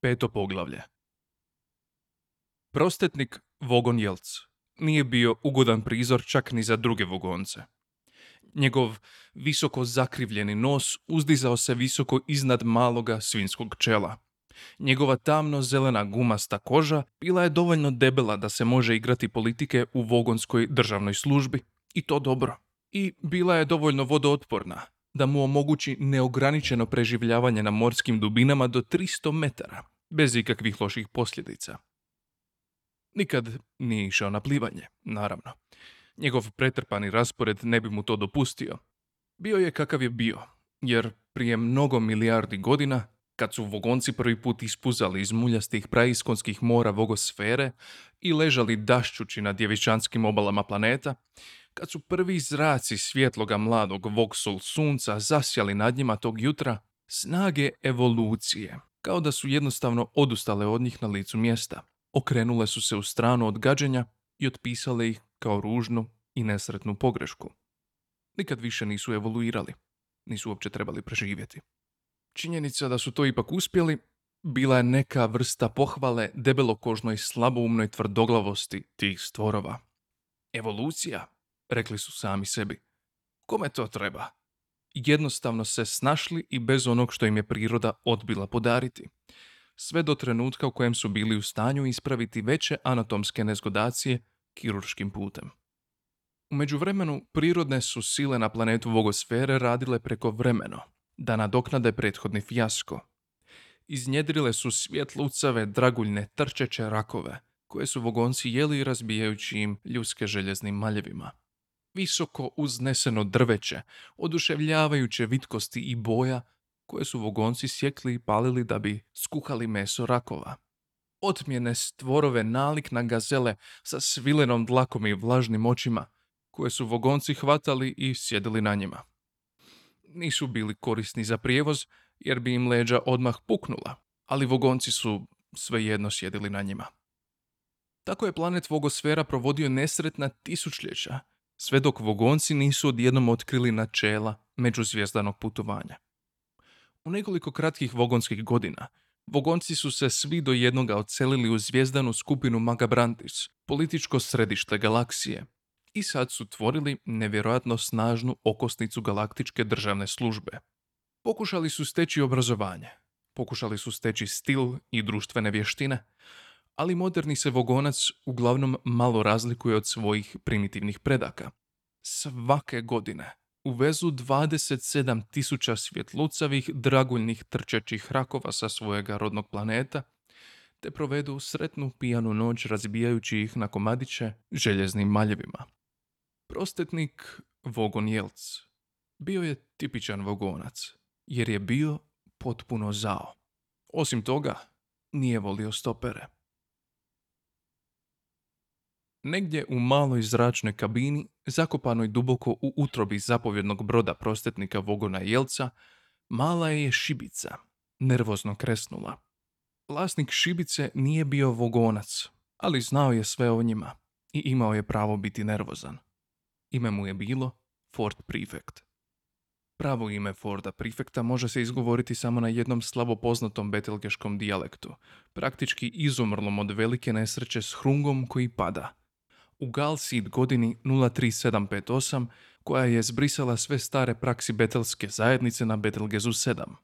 Peto poglavlje. Prostetnik Vogon Jelc nije bio ugodan prizor čak ni za druge vogonce. Njegov visoko zakrivljeni nos uzdizao se visoko iznad maloga svinskog čela. Njegova tamno zelena gumasta koža bila je dovoljno debela da se može igrati politike u vogonskoj državnoj službi i to dobro. I bila je dovoljno vodootporna da mu omogući neograničeno preživljavanje na morskim dubinama do 300 metara, bez ikakvih loših posljedica. Nikad nije išao na plivanje, naravno. Njegov pretrpani raspored ne bi mu to dopustio. Bio je kakav je bio, jer prije mnogo milijardi godina, kad su vogonci prvi put ispuzali iz muljastih praiskonskih mora vogosfere i ležali dašćući na djevičanskim obalama planeta, kad su prvi zraci svjetloga mladog voksul sunca zasjali nad njima tog jutra, snage evolucije, kao da su jednostavno odustale od njih na licu mjesta. Okrenule su se u stranu od gađenja i otpisale ih kao ružnu i nesretnu pogrešku. Nikad više nisu evoluirali, nisu uopće trebali preživjeti. Činjenica da su to ipak uspjeli bila je neka vrsta pohvale debelokožnoj slaboumnoj tvrdoglavosti tih stvorova. Evolucija rekli su sami sebi. Kome to treba? Jednostavno se snašli i bez onog što im je priroda odbila podariti. Sve do trenutka u kojem su bili u stanju ispraviti veće anatomske nezgodacije kirurškim putem. U međuvremenu, prirodne su sile na planetu Vogosfere radile preko vremeno, da nadoknade prethodni fijasko. Iznjedrile su svjetlucave, draguljne, trčeće rakove, koje su vogonci jeli razbijajući im ljuske željeznim maljevima visoko uzneseno drveće, oduševljavajuće vitkosti i boja koje su vogonci sjekli i palili da bi skuhali meso rakova. Otmjene stvorove nalik na gazele sa svilenom dlakom i vlažnim očima, koje su vogonci hvatali i sjedili na njima. Nisu bili korisni za prijevoz, jer bi im leđa odmah puknula, ali vogonci su svejedno sjedili na njima. Tako je planet Vogosfera provodio nesretna tisućljeća, sve dok vogonci nisu odjednom otkrili načela međuzvjezdanog putovanja. U nekoliko kratkih vogonskih godina, vogonci su se svi do jednoga odselili u zvijezdanu skupinu Magabrantis, političko središte galaksije, i sad su tvorili nevjerojatno snažnu okosnicu galaktičke državne službe. Pokušali su steći obrazovanje, pokušali su steći stil i društvene vještine, ali moderni se vogonac uglavnom malo razlikuje od svojih primitivnih predaka. Svake godine uvezu 27 tisuća svjetlucavih draguljnih trčećih rakova sa svojega rodnog planeta, te provedu sretnu pijanu noć razbijajući ih na komadiće željeznim maljevima. Prostetnik Vogon Jelc bio je tipičan vogonac, jer je bio potpuno zao. Osim toga, nije volio stopere. Negdje u maloj zračnoj kabini, zakopanoj duboko u utrobi zapovjednog broda prostetnika Vogona Jelca, mala je šibica, nervozno kresnula. Vlasnik šibice nije bio vogonac, ali znao je sve o njima i imao je pravo biti nervozan. Ime mu je bilo Ford Prefect. Pravo ime Forda Prefekta može se izgovoriti samo na jednom slabo poznatom betelgeškom dijalektu, praktički izumrlom od velike nesreće s hrungom koji pada – u Galsid godini 03758 koja je zbrisala sve stare praksi betelske zajednice na Betelgezu 7.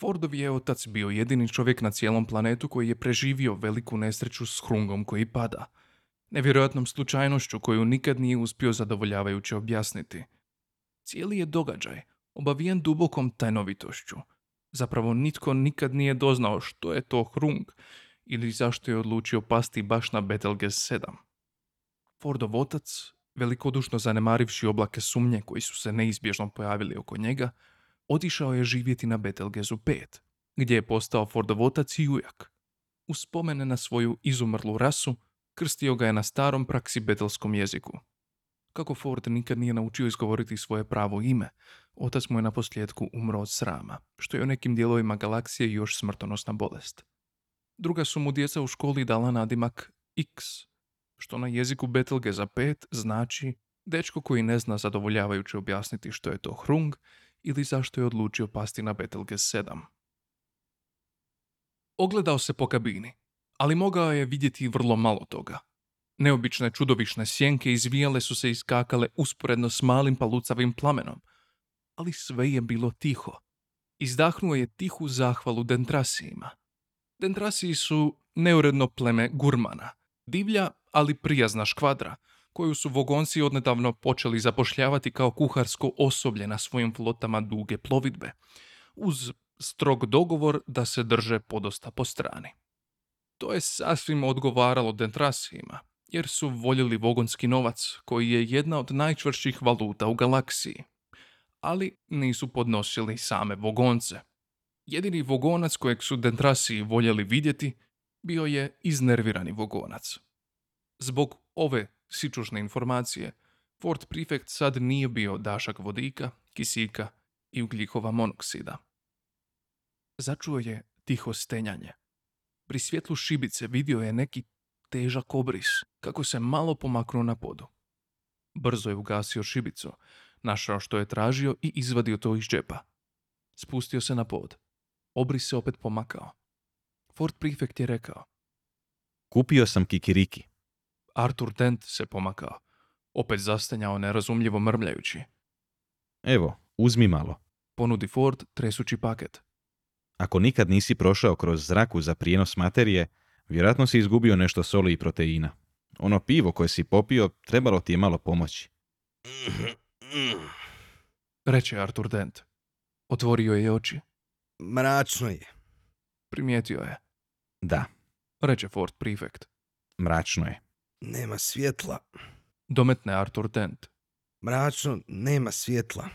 Fordov je otac bio jedini čovjek na cijelom planetu koji je preživio veliku nesreću s hrungom koji pada. Nevjerojatnom slučajnošću koju nikad nije uspio zadovoljavajuće objasniti. Cijeli je događaj obavijen dubokom tajnovitošću. Zapravo nitko nikad nije doznao što je to hrung ili zašto je odlučio pasti baš na Betelgez 7. Fordov otac, velikodušno zanemarivši oblake sumnje koji su se neizbježno pojavili oko njega, otišao je živjeti na Betelgezu 5, gdje je postao Fordov otac i ujak. U spomene na svoju izumrlu rasu, krstio ga je na starom praksi betelskom jeziku. Kako Ford nikad nije naučio izgovoriti svoje pravo ime, otac mu je na posljedku umro od srama, što je u nekim dijelovima galaksije još smrtonosna bolest. Druga su mu djeca u školi dala nadimak X, što na jeziku za pet znači dečko koji ne zna zadovoljavajuće objasniti što je to hrung ili zašto je odlučio pasti na Betelge 7. Ogledao se po kabini, ali mogao je vidjeti vrlo malo toga. Neobične čudovišne sjenke izvijale su se i skakale usporedno s malim palucavim plamenom, ali sve je bilo tiho. Izdahnuo je tihu zahvalu dentrasijima. Dentrasiji su neuredno pleme gurmana, divlja, ali prijazna škvadra, koju su vogonci odnedavno počeli zapošljavati kao kuharsko osoblje na svojim flotama duge plovidbe, uz strog dogovor da se drže podosta po strani. To je sasvim odgovaralo dentrasijima, jer su voljeli vogonski novac, koji je jedna od najčvršćih valuta u galaksiji. Ali nisu podnosili same vogonce. Jedini vogonac kojeg su dentrasiji voljeli vidjeti bio je iznervirani vogonac. Zbog ove sičušne informacije, Fort Prefect sad nije bio dašak vodika, kisika i ugljikova monoksida. Začuo je tiho stenjanje. Pri svjetlu šibice vidio je neki težak obris, kako se malo pomaknuo na podu. Brzo je ugasio šibicu, našao što je tražio i izvadio to iz džepa. Spustio se na pod. Obris se opet pomakao. Fort Prefect je rekao. Kupio sam kikiriki. Arthur Dent se pomakao. Opet zastanjao nerazumljivo mrmljajući. Evo, uzmi malo. Ponudi Ford tresući paket. Ako nikad nisi prošao kroz zraku za prijenos materije, vjerojatno si izgubio nešto soli i proteina. Ono pivo koje si popio trebalo ti je malo pomoći. Reče Arthur Dent. Otvorio je oči. Mračno je. Primijetio je. Da, Reče Ford Prefect. mračno je. Nema svjetla. Dometne Arthur Dent. Mračno, nema svjetla.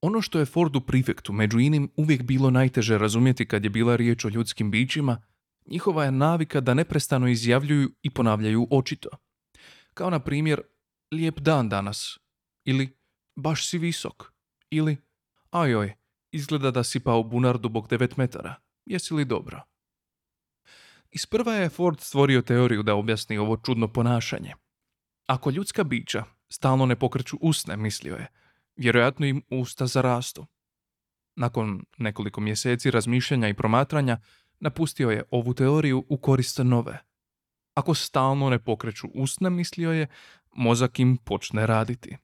Ono što je Fordu Prefectu među inim uvijek bilo najteže razumjeti kad je bila riječ o ljudskim bićima, njihova je navika da neprestano izjavljuju i ponavljaju očito. Kao na primjer, lijep dan danas. Ili, baš si visok. Ili, ajoj, izgleda da si pao bunar dubog 9 metara. Jesi li dobro? Isprva je Ford stvorio teoriju da objasni ovo čudno ponašanje. Ako ljudska bića stalno ne pokreću usne, mislio je, vjerojatno im usta zarastu. Nakon nekoliko mjeseci razmišljanja i promatranja, napustio je ovu teoriju u korist nove. Ako stalno ne pokreću usne, mislio je, mozak im počne raditi.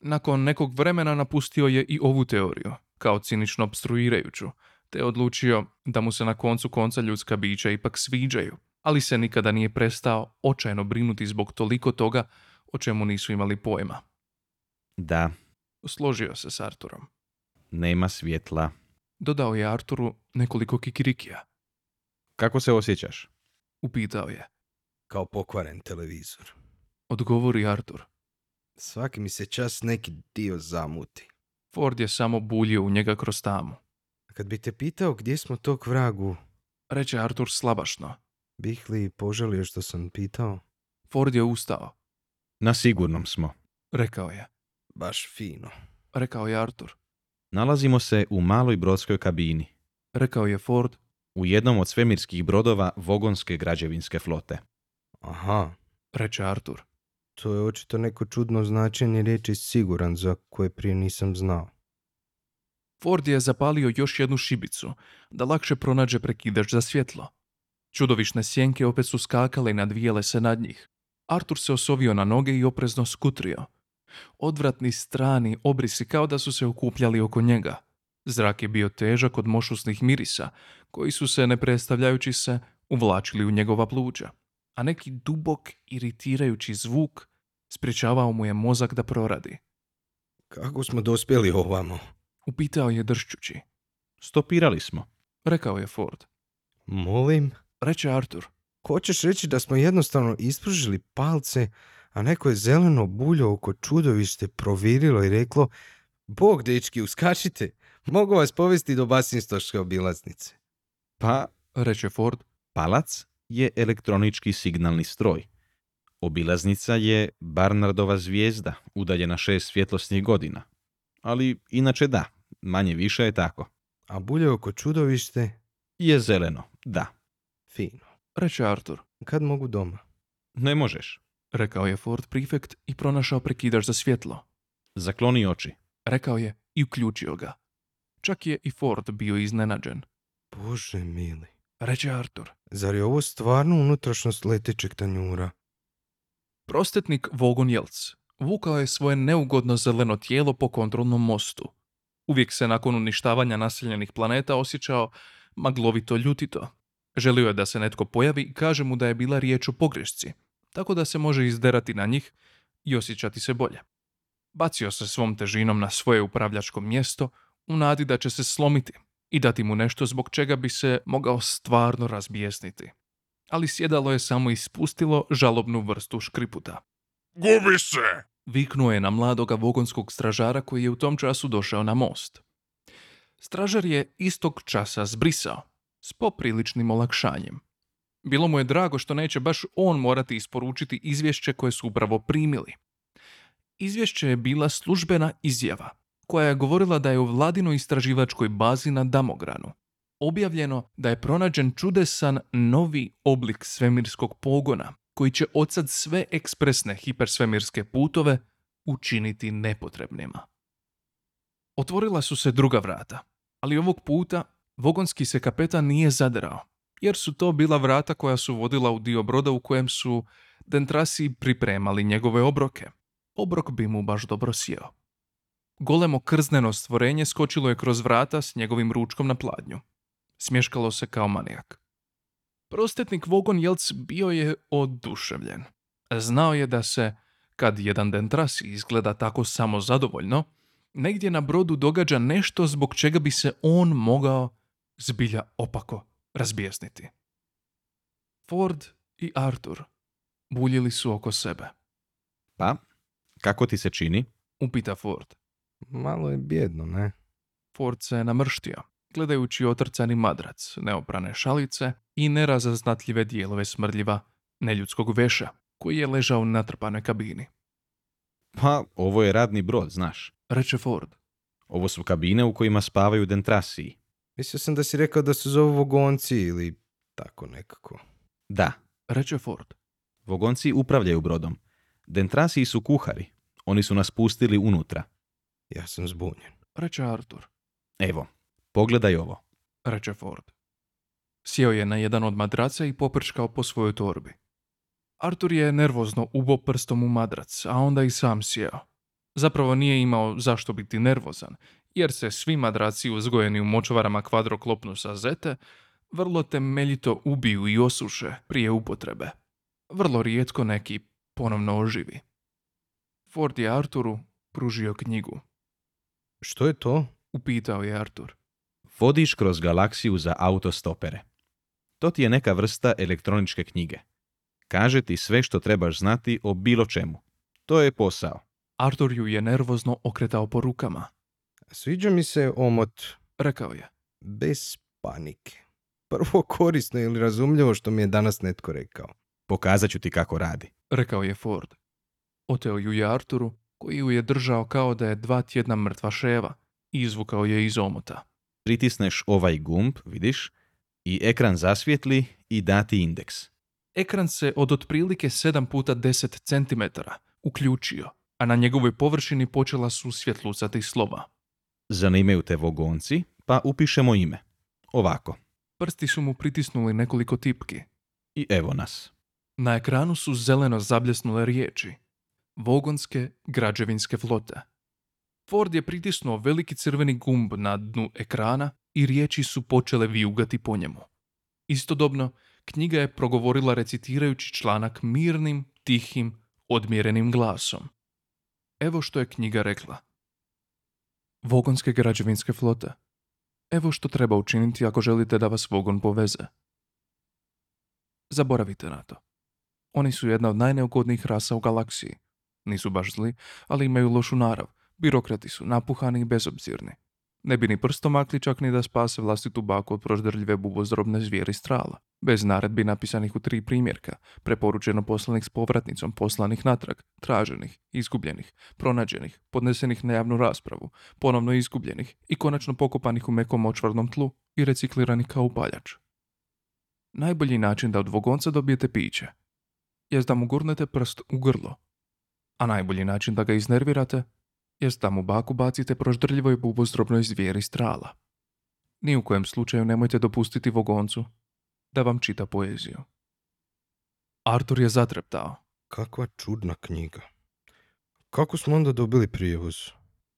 Nakon nekog vremena napustio je i ovu teoriju, kao cinično obstruirajuću, te odlučio da mu se na koncu konca ljudska bića ipak sviđaju, ali se nikada nije prestao očajno brinuti zbog toliko toga o čemu nisu imali pojma. Da, Složio se s Arturom. nema svjetla. Dodao je Arturu nekoliko kikirikija. Kako se osjećaš? Upitao je. Kao pokvaren televizor. Odgovori Artur. Svaki mi se čas neki dio zamuti. Ford je samo buljio u njega kroz tamu. Kad bi te pitao gdje smo tog vragu, Reče Artur slabašno. bih li poželio što sam pitao? Ford je ustao. Na sigurnom smo. Rekao je. Baš fino. Rekao je Artur. Nalazimo se u maloj brodskoj kabini, Rekao je Ford. u jednom od svemirskih brodova vogonske građevinske flote. Aha, Reče Artur. to je očito neko čudno značenje riječi siguran za koje prije nisam znao. Ford je zapalio još jednu šibicu, da lakše pronađe prekidač za svjetlo. Čudovišne sjenke opet su skakale i nadvijele se nad njih. Artur se osovio na noge i oprezno skutrio. Odvratni strani obrisi kao da su se okupljali oko njega. Zrak je bio težak od mošusnih mirisa, koji su se, ne predstavljajući se, uvlačili u njegova pluća. A neki dubok, iritirajući zvuk sprječavao mu je mozak da proradi. Kako smo dospjeli ovamo? Upitao je dršćući. Stopirali smo. Rekao je Ford. Molim? Reče Artur. Hoćeš reći da smo jednostavno ispružili palce, a neko je zeleno buljo oko čudovište provirilo i reklo Bog, dečki, uskačite, mogu vas povesti do Basinstoške obilaznice. Pa, Reče Ford. palac je elektronički signalni stroj. Obilaznica je Barnardova zvijezda, udaljena šest svjetlosnih godina. Ali inače da, manje više je tako. A bulje oko čudovište? Je zeleno, da. Fino. Reče Artur. Kad mogu doma? Ne možeš. Rekao je Ford Prefect i pronašao prekidač za svjetlo. Zakloni oči. Rekao je i uključio ga. Čak je i Ford bio iznenađen. Bože mili. reče Artur. Zar je ovo stvarno unutrašnjost letećeg tanjura? Prostetnik Vogon Jelc vukao je svoje neugodno zeleno tijelo po kontrolnom mostu. Uvijek se nakon uništavanja naseljenih planeta osjećao maglovito ljutito. Želio je da se netko pojavi i kaže mu da je bila riječ o pogrešci, tako da se može izderati na njih i osjećati se bolje. Bacio se svom težinom na svoje upravljačko mjesto u nadi da će se slomiti i dati mu nešto zbog čega bi se mogao stvarno razbijesniti. Ali sjedalo je samo ispustilo žalobnu vrstu škriputa. Gubi se! Viknuo je na mladoga vogonskog stražara koji je u tom času došao na most. Stražar je istog časa zbrisao, s popriličnim olakšanjem. Bilo mu je drago što neće baš on morati isporučiti izvješće koje su upravo primili. Izvješće je bila službena izjava, koja je govorila da je u vladinoj istraživačkoj bazi na Damogranu objavljeno da je pronađen čudesan novi oblik svemirskog pogona koji će odsad sve ekspresne hipersvemirske putove učiniti nepotrebnima. Otvorila su se druga vrata, ali ovog puta vogonski se kapetan nije zadrao, jer su to bila vrata koja su vodila u dio broda u kojem su dentrasi pripremali njegove obroke. Obrok bi mu baš dobro sjeo. Golemo krzneno stvorenje skočilo je kroz vrata s njegovim ručkom na pladnju. Smješkalo se kao manijak. Prostetnik Vogon Jelc bio je oduševljen. Znao je da se, kad jedan dentras izgleda tako samozadovoljno, negdje na brodu događa nešto zbog čega bi se on mogao zbilja opako razbijesniti. Ford i Arthur buljili su oko sebe. Pa, kako ti se čini? Upita Ford. Malo je bjedno, ne? Ford se namrštio, gledajući otrcani madrac, neoprane šalice i nerazaznatljive dijelove smrdljiva neljudskog veša, koji je ležao u natrpanoj kabini. Pa, ovo je radni brod, znaš. Reče Ford. Ovo su kabine u kojima spavaju dentrasiji. Mislio sam da si rekao da se zovu vogonci ili tako nekako. Da, Reče Ford. vogonci upravljaju brodom. Dentrasiji su kuhari. Oni su nas pustili unutra. Ja sam zbunjen. Reče Artur. Evo, pogledaj ovo. Reče Ford. Sjeo je na jedan od madraca i poprčkao po svojoj torbi. Artur je nervozno ubo prstom u madrac, a onda i sam sjeo. Zapravo nije imao zašto biti nervozan, jer se svi madraci uzgojeni u močvarama kvadroklopnu sa zete vrlo temeljito ubiju i osuše prije upotrebe. Vrlo rijetko neki ponovno oživi. Ford je Arturu pružio knjigu. Što je to? Upitao je Artur. Vodiš kroz galaksiju za autostopere. To ti je neka vrsta elektroničke knjige. Kaže ti sve što trebaš znati o bilo čemu. To je posao. Artur ju je nervozno okretao po rukama. Sviđa mi se omot Rekao je. bez panike. Prvo korisno ili razumljivo što mi je danas netko rekao. Pokazat ću ti kako radi. rekao je Ford. Oteo ju je Arturu, koji ju je držao kao da je dva tjedna mrtva ševa i izvukao je iz omota. Pritisneš ovaj gumb, vidiš, i ekran zasvijetli i dati indeks. Ekran se od otprilike 7 puta 10 cm uključio, a na njegovoj površini počela su svjetlucati slova. Zanimaju te vogonci, pa upišemo ime. Ovako. Prsti su mu pritisnuli nekoliko tipki. I evo nas. Na ekranu su zeleno zabljesnule riječi. Vogonske građevinske flote. Ford je pritisnuo veliki crveni gumb na dnu ekrana i riječi su počele vijugati po njemu. Istodobno, knjiga je progovorila recitirajući članak mirnim, tihim, odmjerenim glasom. Evo što je knjiga rekla. Vogonske građevinske flote. Evo što treba učiniti ako želite da vas vogon poveze. Zaboravite na to. Oni su jedna od najneugodnijih rasa u galaksiji. Nisu baš zli, ali imaju lošu narav. Birokrati su napuhani i bezobzirni. Ne bi ni prstom makli čak ni da spase vlastitu baku od proždrljive bubozdrobne zvijeri strala. Bez naredbi napisanih u tri primjerka, preporučeno poslanih s povratnicom, poslanih natrag, traženih, izgubljenih, pronađenih, podnesenih na javnu raspravu, ponovno izgubljenih i konačno pokopanih u mekom očvarnom tlu i recikliranih kao upaljač. Najbolji način da od vogonca dobijete piće jest da mu gurnete prst u grlo, a najbolji način da ga iznervirate jest da mu baku bacite proždrljivoj bubozdrobnoj zvijeri strala. Ni u kojem slučaju nemojte dopustiti Vogoncu da vam čita poeziju. Artur je zatreptao. Kakva čudna knjiga. Kako smo onda dobili prijevoz?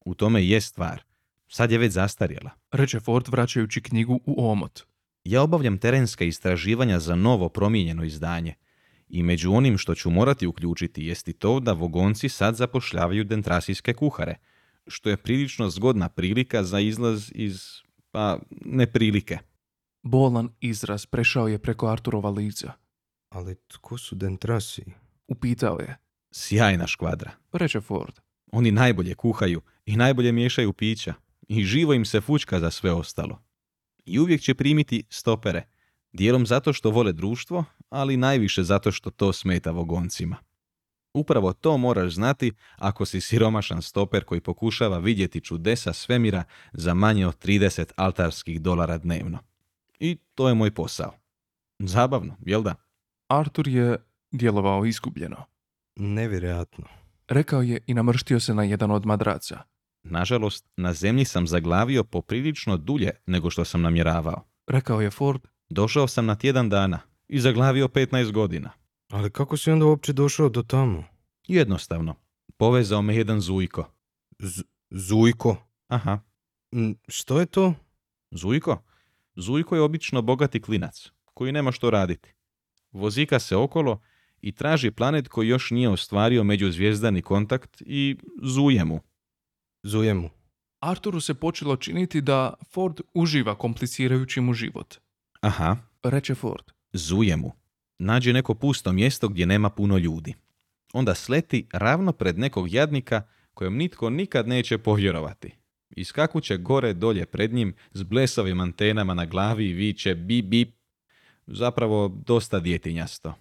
U tome je stvar. Sad je već zastarjela. Reče Ford vraćajući knjigu u omot. Ja obavljam terenska istraživanja za novo promijenjeno izdanje. I među onim što ću morati uključiti jest i to da vogonci sad zapošljavaju dentrasijske kuhare, što je prilično zgodna prilika za izlaz iz, pa, neprilike. Bolan izraz prešao je preko Arturova lica. Ali tko su dentrasi? Upitao je. Sjajna škvadra. Reče Ford. Oni najbolje kuhaju i najbolje miješaju pića i živo im se fučka za sve ostalo. I uvijek će primiti stopere, dijelom zato što vole društvo, ali najviše zato što to smeta vogoncima. Upravo to moraš znati ako si siromašan stoper koji pokušava vidjeti čudesa svemira za manje od 30 altarskih dolara dnevno. I to je moj posao. Zabavno, jel da? Artur je djelovao izgubljeno. Nevjerojatno. Rekao je i namrštio se na jedan od madraca. Nažalost, na zemlji sam zaglavio poprilično dulje nego što sam namjeravao. Rekao je Ford. Došao sam na tjedan dana i zaglavio 15 godina. Ali kako si onda uopće došao do tamo? Jednostavno. Povezao me jedan zujko. Z- Zujko. Aha, N- što je to? zujko? Zujko je obično bogati klinac, koji nema što raditi. Vozika se okolo i traži planet koji još nije ostvario međuzvijezdani kontakt i zuje mu. Zuje mu. Arturu se počelo činiti da Ford uživa komplicirajući mu život. Aha, Reče Ford. Zuje mu. Nađe neko pusto mjesto gdje nema puno ljudi. Onda sleti ravno pred nekog jadnika kojem nitko nikad neće povjerovati. Iskakuće gore dolje pred njim s blesavim antenama na glavi i viće bip bip. Zapravo dosta djetinjasto.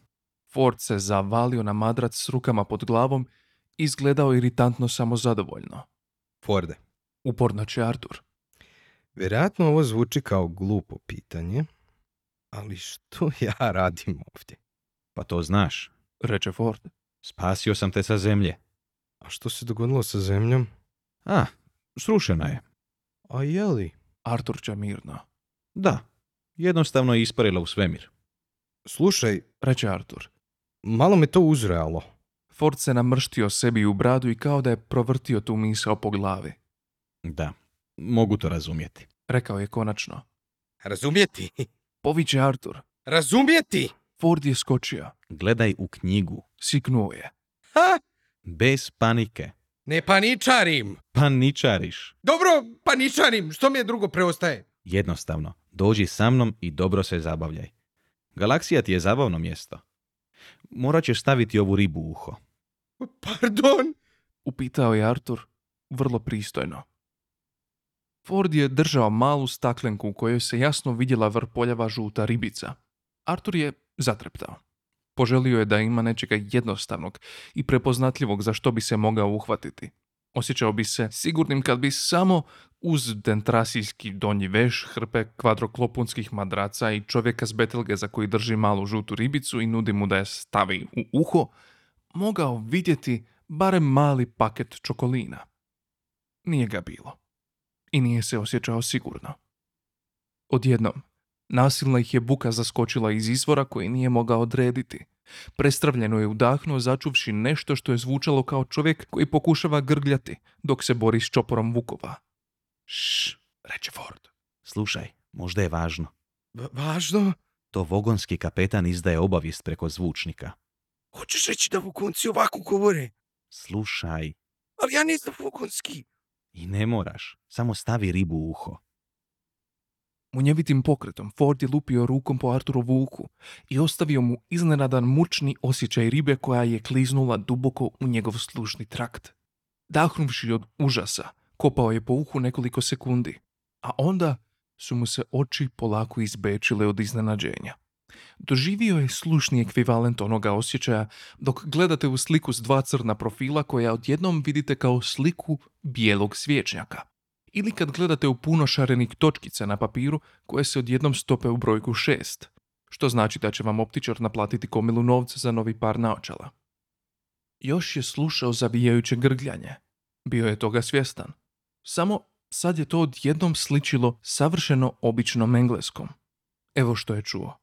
Ford se zavalio na madrac s rukama pod glavom i izgledao iritantno samozadovoljno. Forde. Uporno će Artur. Vjerojatno ovo zvuči kao glupo pitanje, ali što ja radim ovdje? Pa to znaš. Reče Ford. Spasio sam te sa zemlje. A što se dogodilo sa zemljom? A, srušena je. A je li? Artur će mirno. Da, jednostavno je isparila u svemir. Slušaj, Reče Artur. malo me to uzrealo. Ford se namrštio sebi u bradu i kao da je provrtio tu misao po glavi. Da, mogu to razumjeti. Rekao je konačno. Razumjeti? Poviće Artur. Razumjeti? Ford je skočio. Gledaj u knjigu. Siknuo je. Ha? Bez panike. Ne paničarim. Paničariš. Dobro, paničarim. Što mi je drugo preostaje? Jednostavno, dođi sa mnom i dobro se zabavljaj. Galaksija ti je zabavno mjesto. Morat ćeš staviti ovu ribu u uho. Pardon? Upitao je Artur vrlo pristojno. Ford je držao malu staklenku u kojoj se jasno vidjela vrpoljava žuta ribica. Artur je zatreptao. Poželio je da ima nečega jednostavnog i prepoznatljivog za što bi se mogao uhvatiti. Osjećao bi se sigurnim kad bi samo uz dentrasijski donji veš, hrpe kvadroklopunskih madraca i čovjeka s betelge za koji drži malu žutu ribicu i nudi mu da je stavi u uho, mogao vidjeti barem mali paket čokolina. Nije ga bilo. I nije se osjećao sigurno. Odjednom, nasilna ih je buka zaskočila iz izvora koji nije mogao odrediti. Prestravljeno je udahnuo začuvši nešto što je zvučalo kao čovjek koji pokušava grgljati dok se bori s čoporom vukova. Šš, reče Ford. Slušaj, možda je važno. Va- važno? To vogonski kapetan izdaje obavijest preko zvučnika. Hoćeš reći da vukonci ovako govore? Slušaj, Ali ja nisam vukonski. I ne moraš, samo stavi ribu u uho. Munjevitim pokretom Ford je lupio rukom po Arturovu uhu i ostavio mu iznenadan mučni osjećaj ribe koja je kliznula duboko u njegov slušni trakt. Dahnuvši od užasa, kopao je po uhu nekoliko sekundi, a onda su mu se oči polako izbečile od iznenađenja. Doživio je slušni ekvivalent onoga osjećaja dok gledate u sliku s dva crna profila koja odjednom vidite kao sliku bijelog svječnjaka ili kad gledate u puno šarenih točkica na papiru koje se odjednom stope u brojku šest, što znači da će vam optičar naplatiti komilu novca za novi par naočala. Još je slušao zavijajuće grgljanje. Bio je toga svjestan. Samo Sad je to odjednom sličilo savršeno običnom engleskom. Evo što je čuo.